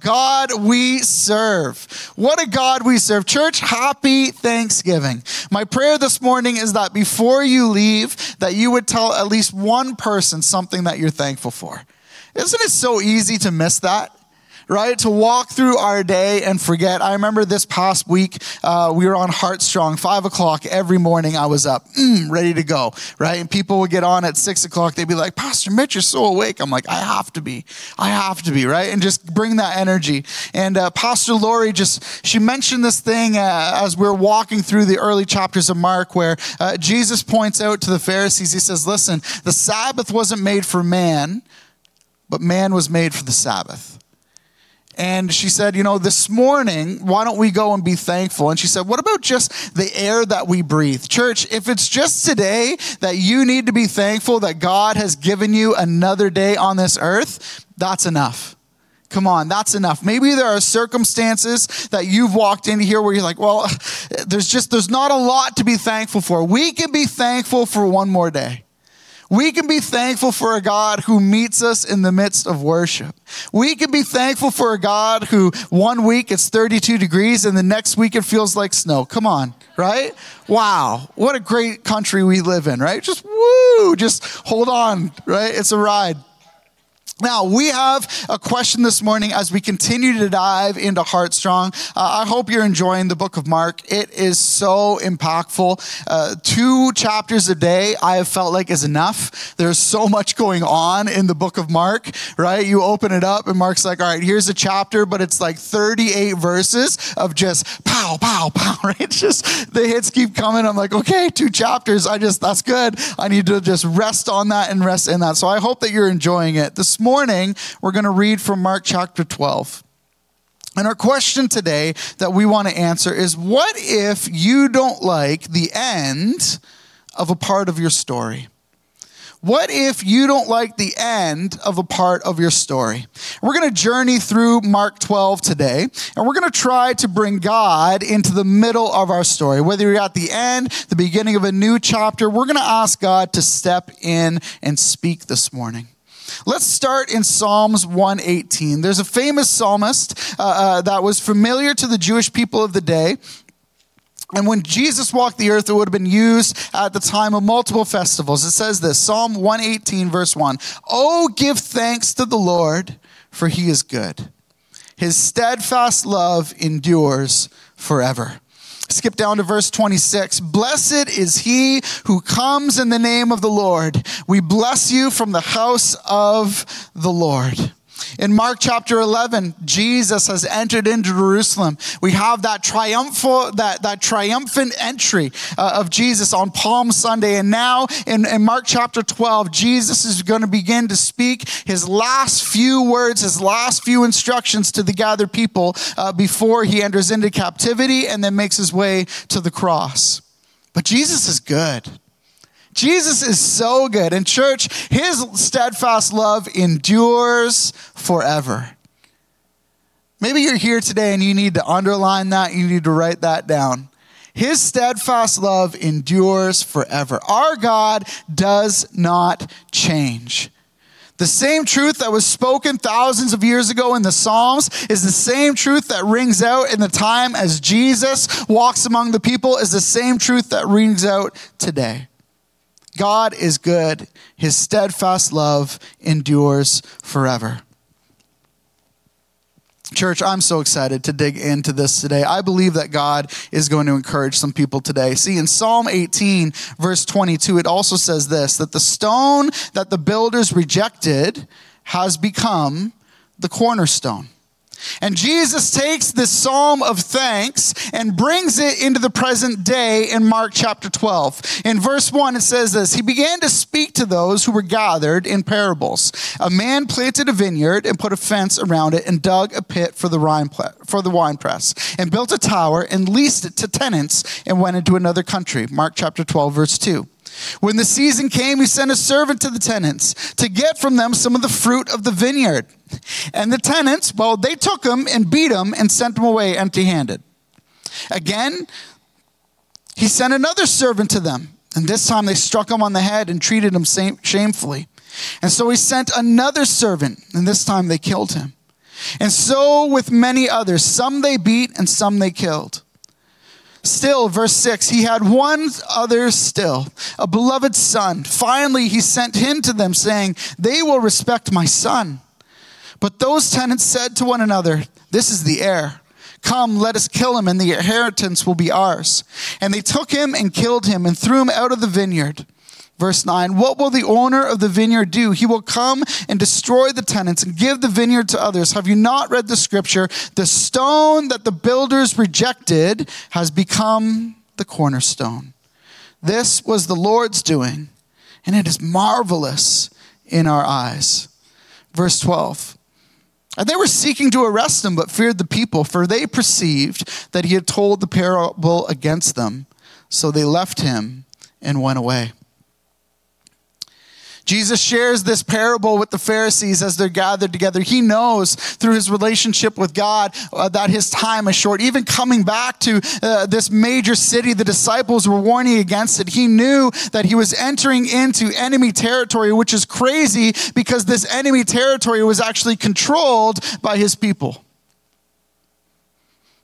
God we serve. What a God we serve. Church, happy Thanksgiving. My prayer this morning is that before you leave, that you would tell at least one person something that you're thankful for. Isn't it so easy to miss that? Right? To walk through our day and forget. I remember this past week, uh, we were on Heartstrong, five o'clock every morning. I was up, mm, ready to go, right? And people would get on at six o'clock. They'd be like, Pastor Mitch, you're so awake. I'm like, I have to be. I have to be, right? And just bring that energy. And uh, Pastor Lori just, she mentioned this thing uh, as we are walking through the early chapters of Mark where uh, Jesus points out to the Pharisees, he says, listen, the Sabbath wasn't made for man, but man was made for the Sabbath. And she said, You know, this morning, why don't we go and be thankful? And she said, What about just the air that we breathe? Church, if it's just today that you need to be thankful that God has given you another day on this earth, that's enough. Come on, that's enough. Maybe there are circumstances that you've walked into here where you're like, well, there's just, there's not a lot to be thankful for. We can be thankful for one more day. We can be thankful for a God who meets us in the midst of worship. We can be thankful for a God who one week it's 32 degrees and the next week it feels like snow. Come on, right? Wow, what a great country we live in, right? Just woo, just hold on, right? It's a ride. Now, we have a question this morning as we continue to dive into Heartstrong. Uh, I hope you're enjoying the book of Mark. It is so impactful. Uh, two chapters a day, I have felt like is enough. There's so much going on in the book of Mark, right? You open it up, and Mark's like, all right, here's a chapter, but it's like 38 verses of just pow, pow, pow, right? It's just the hits keep coming. I'm like, okay, two chapters. I just, that's good. I need to just rest on that and rest in that. So I hope that you're enjoying it. This morning, morning, we're going to read from Mark chapter 12. And our question today that we want to answer is what if you don't like the end of a part of your story? What if you don't like the end of a part of your story? We're going to journey through Mark 12 today, and we're going to try to bring God into the middle of our story. Whether you're at the end, the beginning of a new chapter, we're going to ask God to step in and speak this morning. Let's start in Psalms 118. There's a famous psalmist uh, uh, that was familiar to the Jewish people of the day. And when Jesus walked the earth, it would have been used at the time of multiple festivals. It says this Psalm 118, verse 1 Oh, give thanks to the Lord, for he is good. His steadfast love endures forever. Skip down to verse 26. Blessed is he who comes in the name of the Lord. We bless you from the house of the Lord. In Mark chapter 11, Jesus has entered into Jerusalem. We have that triumphal, that, that triumphant entry uh, of Jesus on Palm Sunday. And now in, in Mark chapter 12, Jesus is going to begin to speak his last few words, his last few instructions to the gathered people uh, before he enters into captivity and then makes his way to the cross. But Jesus is good. Jesus is so good. And, church, his steadfast love endures forever. Maybe you're here today and you need to underline that, you need to write that down. His steadfast love endures forever. Our God does not change. The same truth that was spoken thousands of years ago in the Psalms is the same truth that rings out in the time as Jesus walks among the people, is the same truth that rings out today. God is good, his steadfast love endures forever. Church, I'm so excited to dig into this today. I believe that God is going to encourage some people today. See, in Psalm 18, verse 22, it also says this that the stone that the builders rejected has become the cornerstone. And Jesus takes this psalm of thanks and brings it into the present day in Mark chapter 12. In verse 1, it says this He began to speak to those who were gathered in parables. A man planted a vineyard and put a fence around it and dug a pit for the, wine press and built a tower and leased it to tenants and went into another country. Mark chapter 12, verse 2. When the season came, he sent a servant to the tenants to get from them some of the fruit of the vineyard. And the tenants, well, they took him and beat him and sent him away empty handed. Again, he sent another servant to them. And this time they struck him on the head and treated him shamefully. And so he sent another servant, and this time they killed him. And so with many others, some they beat and some they killed. Still, verse 6, he had one other still, a beloved son. Finally, he sent him to them, saying, They will respect my son. But those tenants said to one another, This is the heir. Come, let us kill him, and the inheritance will be ours. And they took him and killed him and threw him out of the vineyard. Verse 9 What will the owner of the vineyard do? He will come and destroy the tenants and give the vineyard to others. Have you not read the scripture? The stone that the builders rejected has become the cornerstone. This was the Lord's doing, and it is marvelous in our eyes. Verse 12 and they were seeking to arrest him, but feared the people, for they perceived that he had told the parable against them. So they left him and went away. Jesus shares this parable with the Pharisees as they're gathered together. He knows through his relationship with God uh, that his time is short. Even coming back to uh, this major city, the disciples were warning against it. He knew that he was entering into enemy territory, which is crazy because this enemy territory was actually controlled by his people.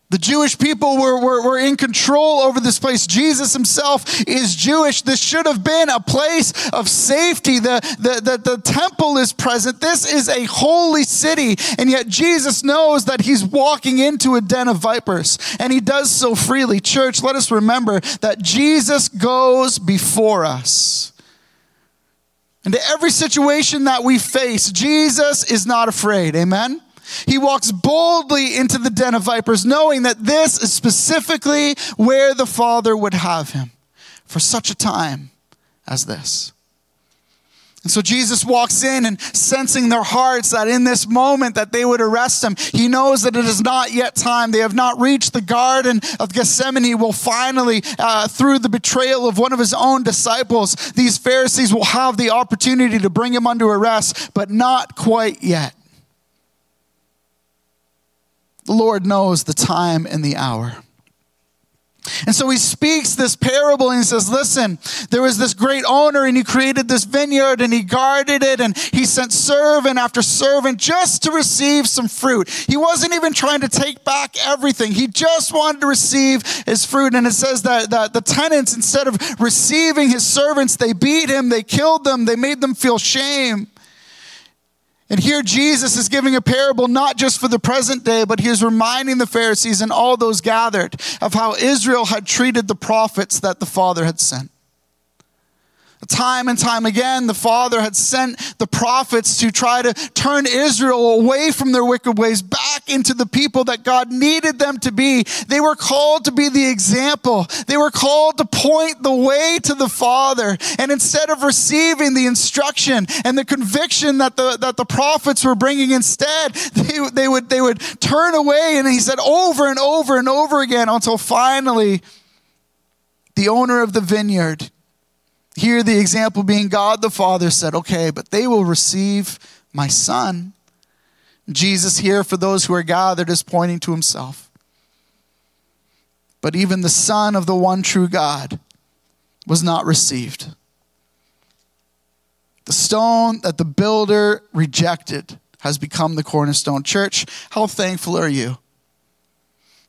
The Jewish people were, were, were in control over this place. Jesus himself is Jewish. This should have been a place of safety. The, the, the, the temple is present. This is a holy city. And yet Jesus knows that he's walking into a den of vipers. And he does so freely. Church, let us remember that Jesus goes before us. Into every situation that we face, Jesus is not afraid. Amen? He walks boldly into the den of vipers, knowing that this is specifically where the Father would have him for such a time as this. And so Jesus walks in and sensing their hearts that in this moment that they would arrest him, he knows that it is not yet time. They have not reached the garden of Gethsemane. Will finally, uh, through the betrayal of one of his own disciples, these Pharisees will have the opportunity to bring him under arrest, but not quite yet. The Lord knows the time and the hour. And so he speaks this parable and he says, Listen, there was this great owner and he created this vineyard and he guarded it and he sent servant after servant just to receive some fruit. He wasn't even trying to take back everything, he just wanted to receive his fruit. And it says that, that the tenants, instead of receiving his servants, they beat him, they killed them, they made them feel shame. And here Jesus is giving a parable not just for the present day, but he is reminding the Pharisees and all those gathered of how Israel had treated the prophets that the Father had sent. Time and time again, the Father had sent the prophets to try to turn Israel away from their wicked ways back into the people that God needed them to be. They were called to be the example. They were called to point the way to the Father. And instead of receiving the instruction and the conviction that the, that the prophets were bringing instead, they, they, would, they would turn away. And he said over and over and over again until finally the owner of the vineyard here, the example being God the Father said, okay, but they will receive my Son. Jesus, here for those who are gathered, is pointing to himself. But even the Son of the one true God was not received. The stone that the builder rejected has become the cornerstone. Church, how thankful are you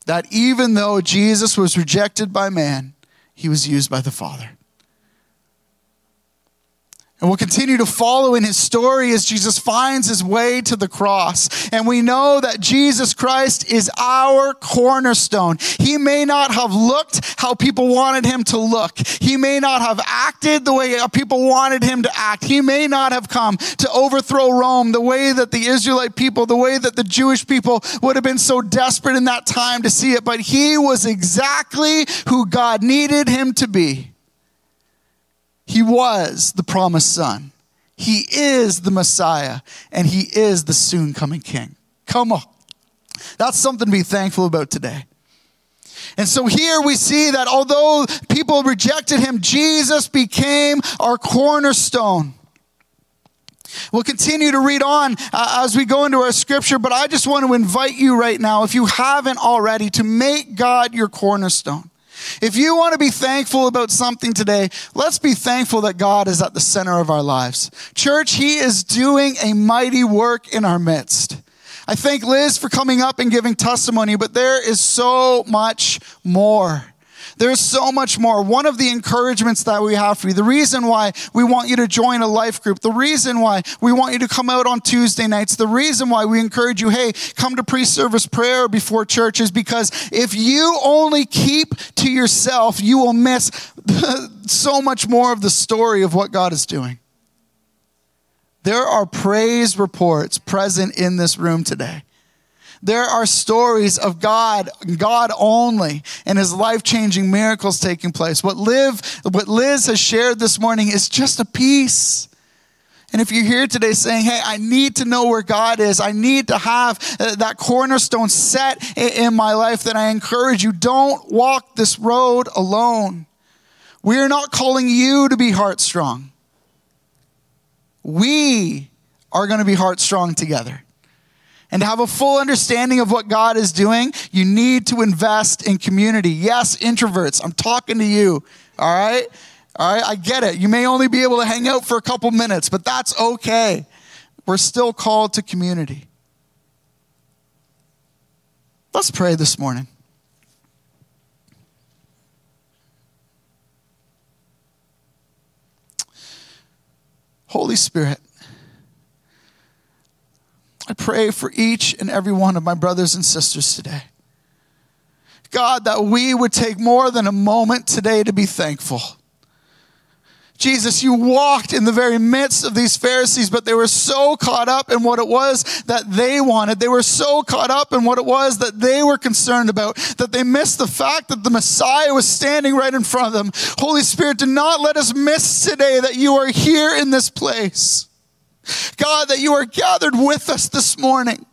that even though Jesus was rejected by man, he was used by the Father? And we'll continue to follow in his story as Jesus finds his way to the cross. And we know that Jesus Christ is our cornerstone. He may not have looked how people wanted him to look. He may not have acted the way people wanted him to act. He may not have come to overthrow Rome the way that the Israelite people, the way that the Jewish people would have been so desperate in that time to see it. But he was exactly who God needed him to be. He was the promised son. He is the Messiah, and he is the soon coming king. Come on. That's something to be thankful about today. And so here we see that although people rejected him, Jesus became our cornerstone. We'll continue to read on uh, as we go into our scripture, but I just want to invite you right now, if you haven't already, to make God your cornerstone. If you want to be thankful about something today, let's be thankful that God is at the center of our lives. Church, He is doing a mighty work in our midst. I thank Liz for coming up and giving testimony, but there is so much more. There's so much more. One of the encouragements that we have for you, the reason why we want you to join a life group, the reason why we want you to come out on Tuesday nights, the reason why we encourage you, hey, come to pre service prayer before church is because if you only keep to yourself, you will miss so much more of the story of what God is doing. There are praise reports present in this room today. There are stories of God, God only, and his life changing miracles taking place. What, Liv, what Liz has shared this morning is just a piece. And if you're here today saying, hey, I need to know where God is, I need to have uh, that cornerstone set in my life, then I encourage you don't walk this road alone. We are not calling you to be heart strong. We are going to be heart strong together and to have a full understanding of what God is doing, you need to invest in community. Yes, introverts, I'm talking to you, all right? All right, I get it. You may only be able to hang out for a couple minutes, but that's okay. We're still called to community. Let's pray this morning. Holy Spirit, I pray for each and every one of my brothers and sisters today. God, that we would take more than a moment today to be thankful. Jesus, you walked in the very midst of these Pharisees, but they were so caught up in what it was that they wanted. They were so caught up in what it was that they were concerned about that they missed the fact that the Messiah was standing right in front of them. Holy Spirit, do not let us miss today that you are here in this place. God, that you are gathered with us this morning.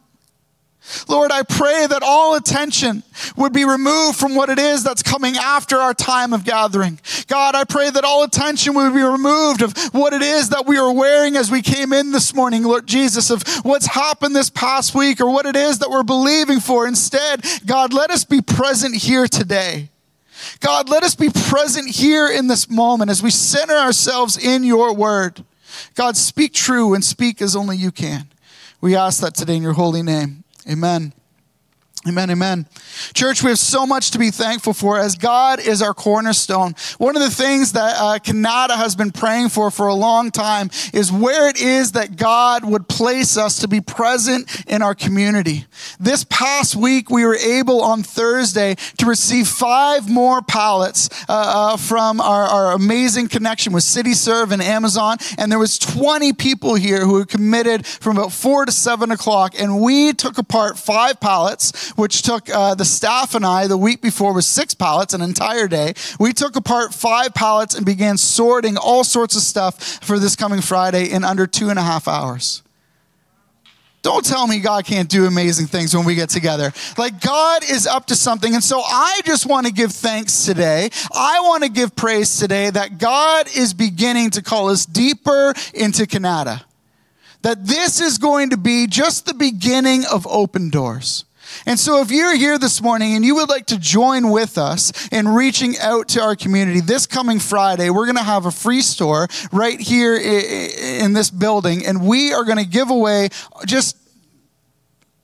Lord, I pray that all attention would be removed from what it is that's coming after our time of gathering. God, I pray that all attention would be removed of what it is that we are wearing as we came in this morning, Lord Jesus, of what's happened this past week or what it is that we're believing for. Instead, God, let us be present here today. God, let us be present here in this moment as we center ourselves in your word. God, speak true and speak as only you can. We ask that today in your holy name. Amen. Amen, amen. Church, we have so much to be thankful for as God is our cornerstone. One of the things that uh, Kanata has been praying for for a long time is where it is that God would place us to be present in our community. This past week, we were able on Thursday to receive five more pallets uh, uh, from our, our amazing connection with CityServe and Amazon. And there was 20 people here who were committed from about four to seven o'clock. And we took apart five pallets which took uh, the staff and I the week before was six pallets, an entire day. We took apart five pallets and began sorting all sorts of stuff for this coming Friday in under two and a half hours. Don't tell me God can't do amazing things when we get together. Like, God is up to something. And so I just want to give thanks today. I want to give praise today that God is beginning to call us deeper into Kanata. That this is going to be just the beginning of open doors. And so, if you're here this morning and you would like to join with us in reaching out to our community, this coming Friday, we're going to have a free store right here in this building, and we are going to give away just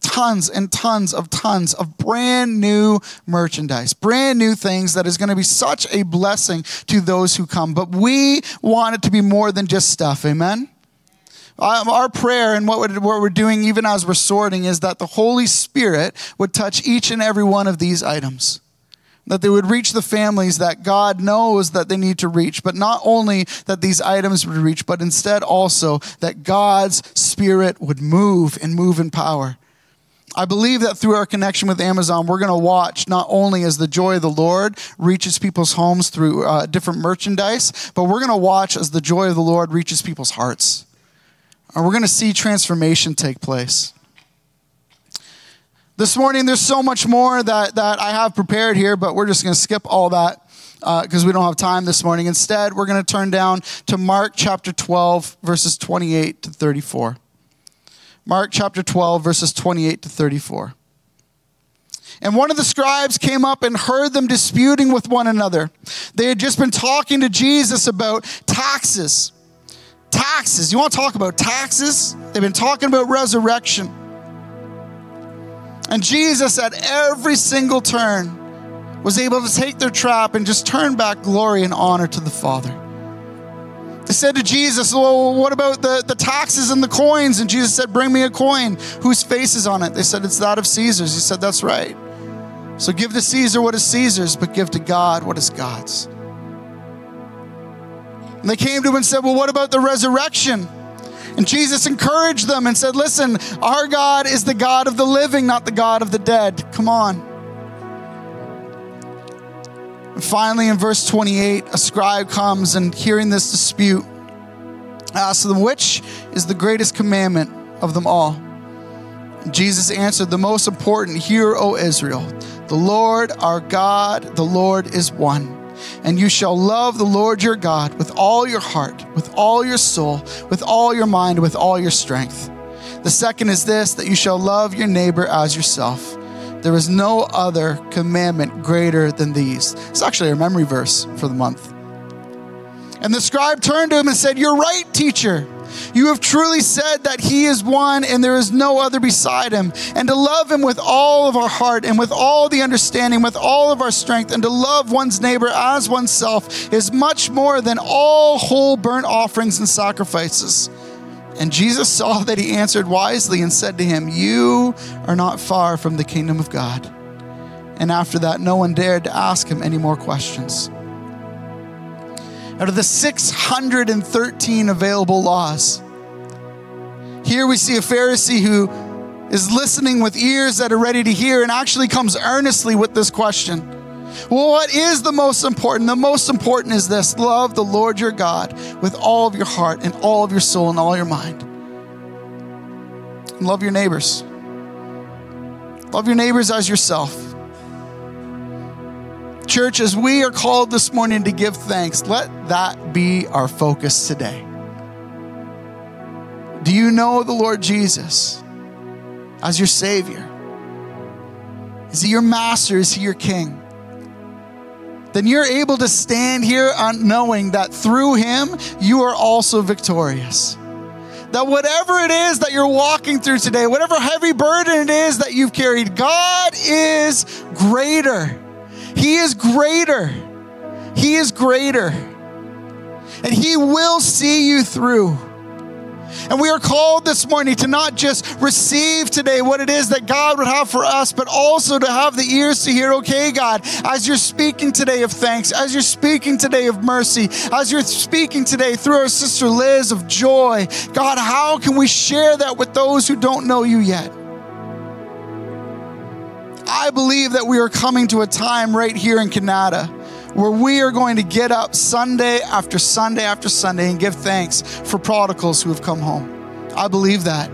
tons and tons of tons of brand new merchandise, brand new things that is going to be such a blessing to those who come. But we want it to be more than just stuff. Amen? Our prayer and what we're doing, even as we're sorting, is that the Holy Spirit would touch each and every one of these items. That they would reach the families that God knows that they need to reach, but not only that these items would reach, but instead also that God's Spirit would move and move in power. I believe that through our connection with Amazon, we're going to watch not only as the joy of the Lord reaches people's homes through uh, different merchandise, but we're going to watch as the joy of the Lord reaches people's hearts. And we're going to see transformation take place. This morning, there's so much more that, that I have prepared here, but we're just going to skip all that because uh, we don't have time this morning. Instead, we're going to turn down to Mark chapter 12, verses 28 to 34. Mark chapter 12, verses 28 to 34. And one of the scribes came up and heard them disputing with one another. They had just been talking to Jesus about taxes. Taxes. You want to talk about taxes? They've been talking about resurrection. And Jesus, at every single turn, was able to take their trap and just turn back glory and honor to the Father. They said to Jesus, Well, what about the, the taxes and the coins? And Jesus said, Bring me a coin. Whose face is on it? They said, It's that of Caesar's. He said, That's right. So give to Caesar what is Caesar's, but give to God what is God's. And they came to him and said, Well, what about the resurrection? And Jesus encouraged them and said, Listen, our God is the God of the living, not the God of the dead. Come on. And finally, in verse 28, a scribe comes and hearing this dispute, asks them, Which is the greatest commandment of them all? And Jesus answered, The most important, Hear, O Israel, the Lord our God, the Lord is one. And you shall love the Lord your God with all your heart, with all your soul, with all your mind, with all your strength. The second is this that you shall love your neighbor as yourself. There is no other commandment greater than these. It's actually our memory verse for the month. And the scribe turned to him and said, You're right, teacher. You have truly said that he is one and there is no other beside him. And to love him with all of our heart and with all the understanding, with all of our strength, and to love one's neighbor as oneself is much more than all whole burnt offerings and sacrifices. And Jesus saw that he answered wisely and said to him, You are not far from the kingdom of God. And after that, no one dared to ask him any more questions. Out of the 613 available laws, here we see a Pharisee who is listening with ears that are ready to hear and actually comes earnestly with this question. Well, what is the most important? The most important is this love the Lord your God with all of your heart and all of your soul and all your mind. And love your neighbors. Love your neighbors as yourself. Church, as we are called this morning to give thanks, let that be our focus today. Do you know the Lord Jesus as your Savior? Is He your master? Is He your King? Then you're able to stand here knowing that through Him, you are also victorious. That whatever it is that you're walking through today, whatever heavy burden it is that you've carried, God is greater. He is greater. He is greater. And He will see you through. And we are called this morning to not just receive today what it is that God would have for us, but also to have the ears to hear, okay, God, as you're speaking today of thanks, as you're speaking today of mercy, as you're speaking today through our sister Liz of joy, God, how can we share that with those who don't know you yet? I believe that we are coming to a time right here in Kanata where we are going to get up Sunday after Sunday after Sunday and give thanks for prodigals who have come home. I believe that.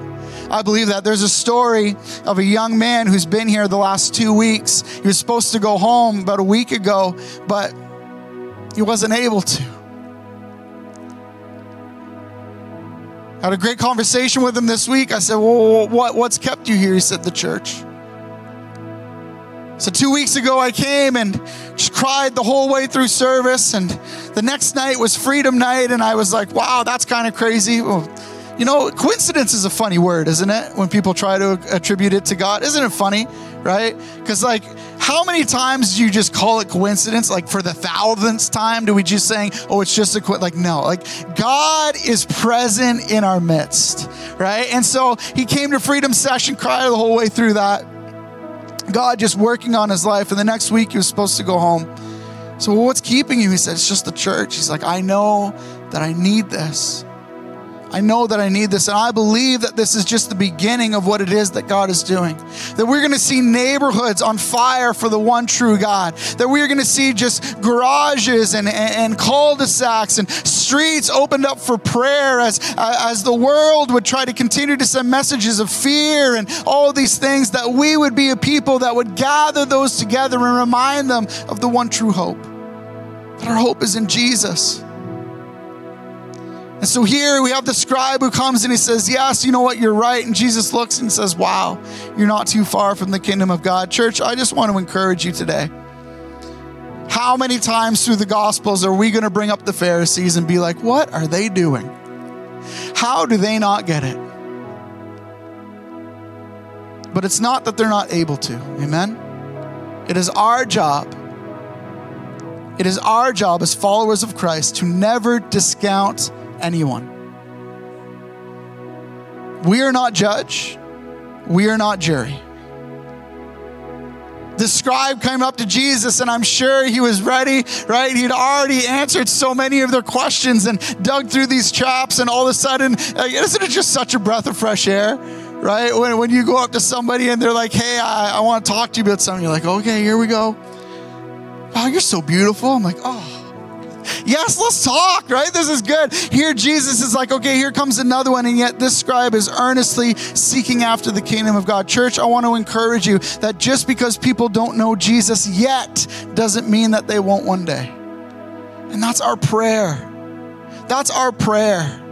I believe that. There's a story of a young man who's been here the last two weeks. He was supposed to go home about a week ago, but he wasn't able to. Had a great conversation with him this week. I said, Well, what, what's kept you here? He said, The church. So, two weeks ago, I came and just cried the whole way through service. And the next night was freedom night. And I was like, wow, that's kind of crazy. Well, you know, coincidence is a funny word, isn't it? When people try to attribute it to God. Isn't it funny, right? Because, like, how many times do you just call it coincidence? Like, for the thousandth time, do we just saying, oh, it's just a quit? Like, no, like, God is present in our midst, right? And so he came to Freedom Session, cried the whole way through that. God just working on his life. And the next week he was supposed to go home. So, well, what's keeping you? He said, It's just the church. He's like, I know that I need this. I know that I need this. And I believe that this is just the beginning of what it is that God is doing. That we're to see neighborhoods on fire for the one true God. That we're to see just garages and, and, and cul-de-sacs and streets opened up for prayer as, as the world would try to continue to send messages of fear and all these things. That we would be a people that would gather those together and remind them of the one true hope. That our hope is in Jesus. And so here we have the scribe who comes and he says, Yes, you know what, you're right. And Jesus looks and says, Wow, you're not too far from the kingdom of God. Church, I just want to encourage you today. How many times through the Gospels are we going to bring up the Pharisees and be like, What are they doing? How do they not get it? But it's not that they're not able to. Amen? It is our job. It is our job as followers of Christ to never discount anyone. We are not judge, we are not jury. The scribe came up to Jesus, and I'm sure he was ready, right? He'd already answered so many of their questions and dug through these traps, and all of a sudden, isn't it just such a breath of fresh air? right? When, when you go up to somebody and they're like, hey, I, I want to talk to you about something, you're like, okay, here we go. Wow, you're so beautiful. I'm like, oh, yes, let's talk, right? This is good. Here, Jesus is like, okay, here comes another one. And yet, this scribe is earnestly seeking after the kingdom of God. Church, I want to encourage you that just because people don't know Jesus yet doesn't mean that they won't one day. And that's our prayer. That's our prayer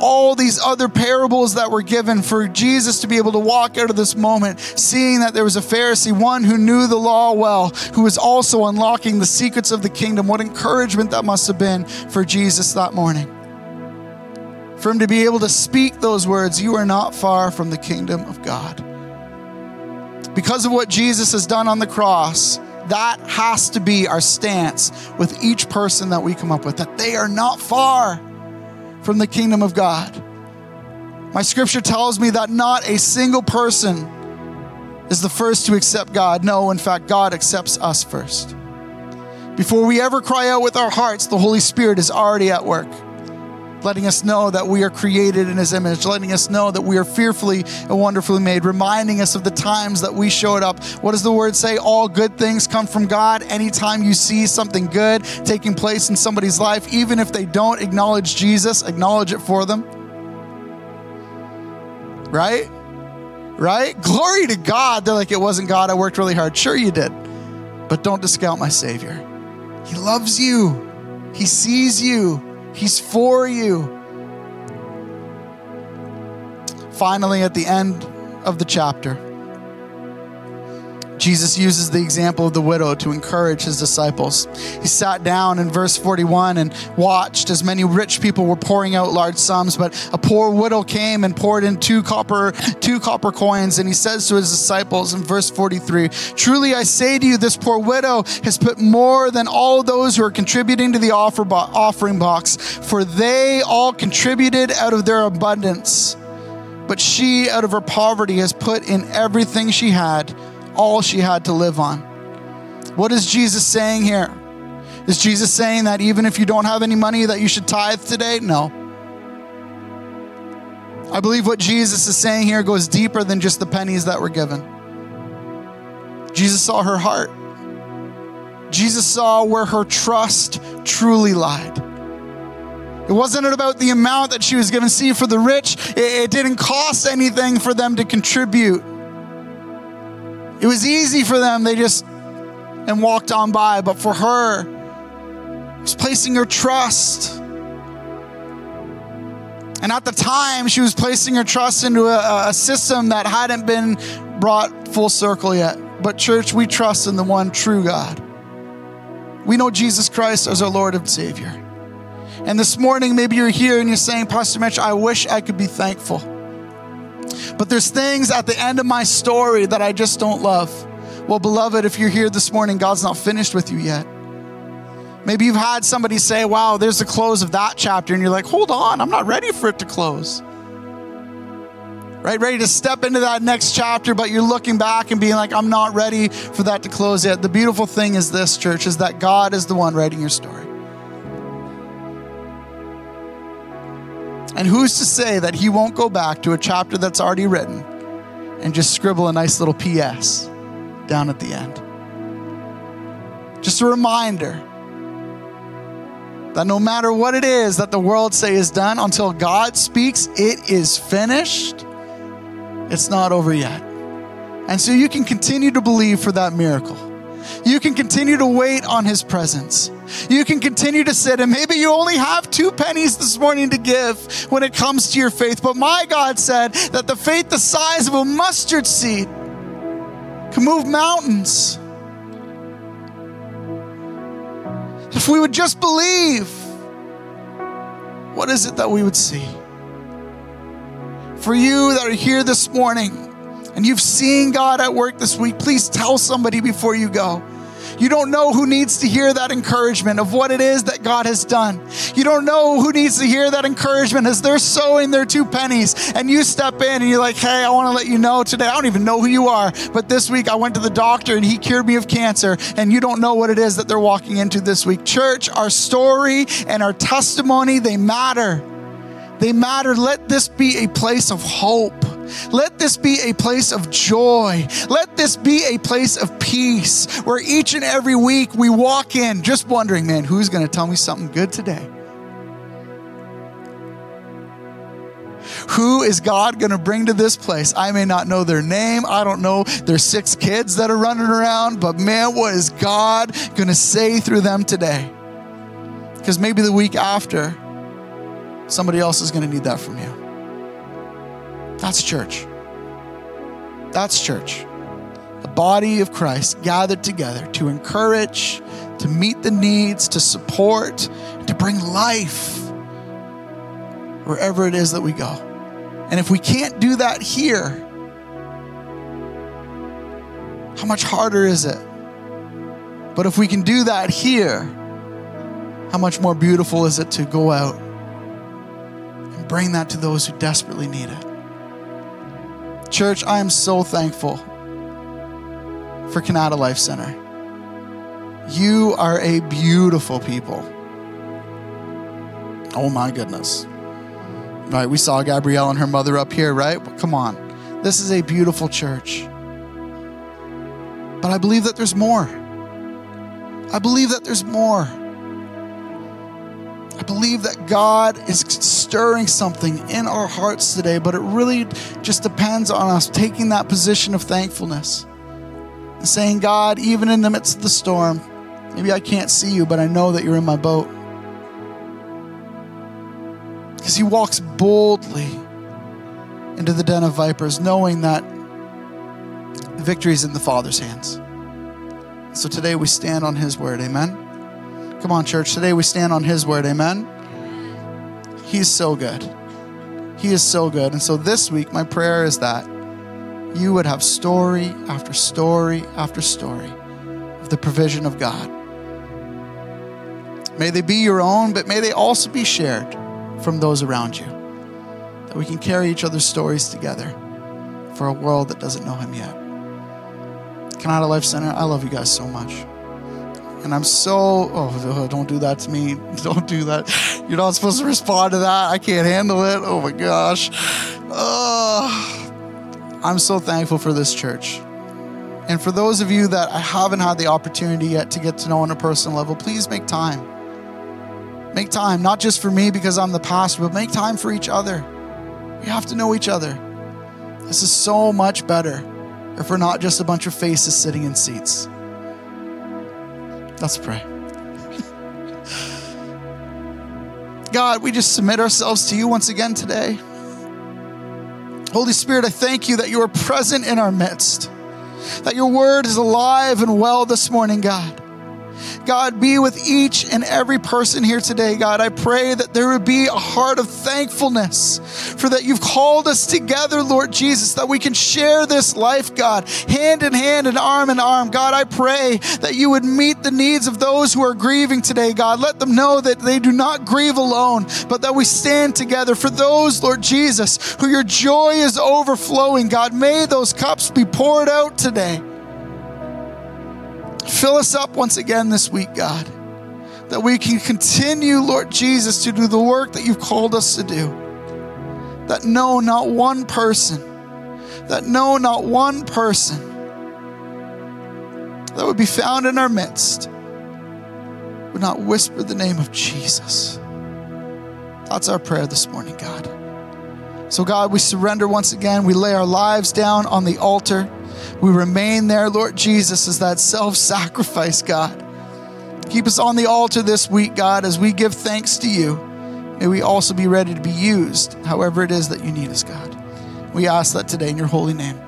all these other parables that were given for Jesus to be able to walk out of this moment, seeing that there was a Pharisee, one who knew the law well, who was also unlocking the secrets of the kingdom. What encouragement that must have been for Jesus that morning. For him to be able to speak those words, You are not far from the kingdom of God. Because of what Jesus has done on the cross, that has to be our stance with each person that we come up with, that they are not far from the kingdom of God. My scripture tells me that not a single person is the first to accept God. No, in fact, God accepts us first. Before we ever cry out with our hearts, the Holy Spirit is already at work letting us know that we are created in His image, letting us know that we are fearfully and wonderfully made, reminding us of the times that we showed up. What does the word say? All good things come from God. Anytime you see something good taking place in somebody's life, even if they don't acknowledge Jesus, acknowledge it for them. Right? Right? Glory to God. They're like, it wasn't God. I worked really hard. Sure, you did. But don't discount my Savior. He loves you, He sees you. He's for you. Finally, at the end of the chapter, Jesus uses the example of the widow to encourage his disciples. He sat down in verse 41 and watched as many rich people were pouring out large sums, but a poor widow came and poured in two copper two copper coins and he says to his disciples in verse 43, "Truly I say to you this poor widow has put more than all those who are contributing to the offer bo- offering box, for they all contributed out of their abundance, but she out of her poverty has put in everything she had." All she had to live on. What is Jesus saying here? Is Jesus saying that even if you don't have any money that you should tithe today? No. I believe what Jesus is saying here goes deeper than just the pennies that were given. Jesus saw her heart. Jesus saw where her trust truly lied. It wasn't about the amount that she was given. See, for the rich, it, didn't cost anything for them to contribute. It was easy for them. They just and walked on by. But for her, it was placing her trust. And at the time, she was placing her trust into a, a system that hadn't been brought full circle yet. But, church, we trust in the one true God. We know Jesus Christ as our Lord and Savior. And this morning, maybe you're here and you're saying, Pastor Mitch, I wish I could be thankful. But there's things at the end of my story that I just don't love. Well, beloved, if you're here this morning, God's not finished with you yet. Maybe you've had somebody say, Wow, there's the close of that chapter, and you're like, Hold on, I'm not ready for it to close. Right? Ready to step into that next chapter, but you're looking back and being like, I'm not ready for that to close yet. The beautiful thing is this, church, is that God is the one writing your story. And who's to say that he won't go back to a chapter that's already written and just scribble a nice little PS down at the end? Just a reminder that no matter what it is that the world say is done, until God speaks, it is finished. It's not over yet. And so you can continue to believe for that miracle. You can continue to wait on his presence. You can continue to sit, and maybe you only have two pennies this morning to give when it comes to your faith. But my God said that the faith the size of a mustard seed can move mountains. If we would just believe, what is it that we would see? For you that are here this morning, and you've seen God at work this week, please tell somebody before you go. You don't know who needs to hear that encouragement of what it is that God has done. You don't know who needs to hear that encouragement as they're sowing their two pennies and you step in and you're like, hey, I want to let you know today. I don't even know who you are, but this week I went to the doctor and he cured me of cancer, and you don't know what it is that they're walking into this week. Church, our story and our testimony, they matter. They matter. Let this be a place of hope. Let this be a place of joy. Let this be a place of peace where each and every week we walk in just wondering, man, who's going to tell me something good today? Who is God going to bring to this place? I may not know their name. I don't know their six kids that are running around, but man, what is God going to say through them today? Because maybe the week after, somebody else is going to need that from you. That's church. That's church. The body of Christ gathered together to encourage, to meet the needs, to support, to bring life wherever it is that we go. And if we can't do that here, how much harder is it? But if we can do that here, how much more beautiful is it to go out and bring that to those who desperately need it? Church, I am so thankful for Kanata Life Center. You are a beautiful people. Oh my goodness. Right, we saw Gabrielle and her mother up here, right? Come on. This is a beautiful church. But I believe that there's more. I believe that there's more. Believe that God is stirring something in our hearts today, but it really just depends on us taking that position of thankfulness and saying, God, even in the midst of the storm, maybe I can't see you, but I know that you're in my boat. Because he walks boldly into the den of vipers, knowing that victory is in the Father's hands. So today we stand on his word. Amen. Come on, church. Today we stand on His word. Amen. He's so good. He is so good. And so this week, my prayer is that you would have story after story after story of the provision of God. May they be your own, but may they also be shared from those around you. That we can carry each other's stories together for a world that doesn't know Him yet. Kanata Life Center, I love you guys so much. And I'm so, oh, oh, don't do that to me. Don't do that. You're not supposed to respond to that. I can't handle it. Oh my gosh. Oh, I'm so thankful for this church. And for those of you that I haven't had the opportunity yet to get to know on a personal level, please make time. Make time, not just for me because I'm the pastor, but make time for each other. We have to know each other. This is so much better if we're not just a bunch of faces sitting in seats. Let's pray. God, we just submit ourselves to you once again today. Holy Spirit, I thank you that you are present in our midst, that your word is alive and well this morning, God. God, be with each and every person here today, God. I pray that there would be a heart of thankfulness for that you've called us together, Lord Jesus, that we can share this life, God, hand in hand and arm in arm. God, I pray that you would meet the needs of those who are grieving today, God. Let them know that they do not grieve alone, but that we stand together. For those, Lord Jesus, who your joy is overflowing, God, may those cups be poured out today. Fill us up once again this week, God, that we can continue, Lord Jesus, to do the work that you've called us to do. That no, not one person, that no, not one person that would be found in our midst would not whisper the name of Jesus. That's our prayer this morning, God. So, God, we surrender once again. We lay our lives down on the altar. We remain there, Lord Jesus, as that self sacrifice, God. Keep us on the altar this week, God, as we give thanks to you. May we also be ready to be used however it is that you need us, God. We ask that today in your holy name.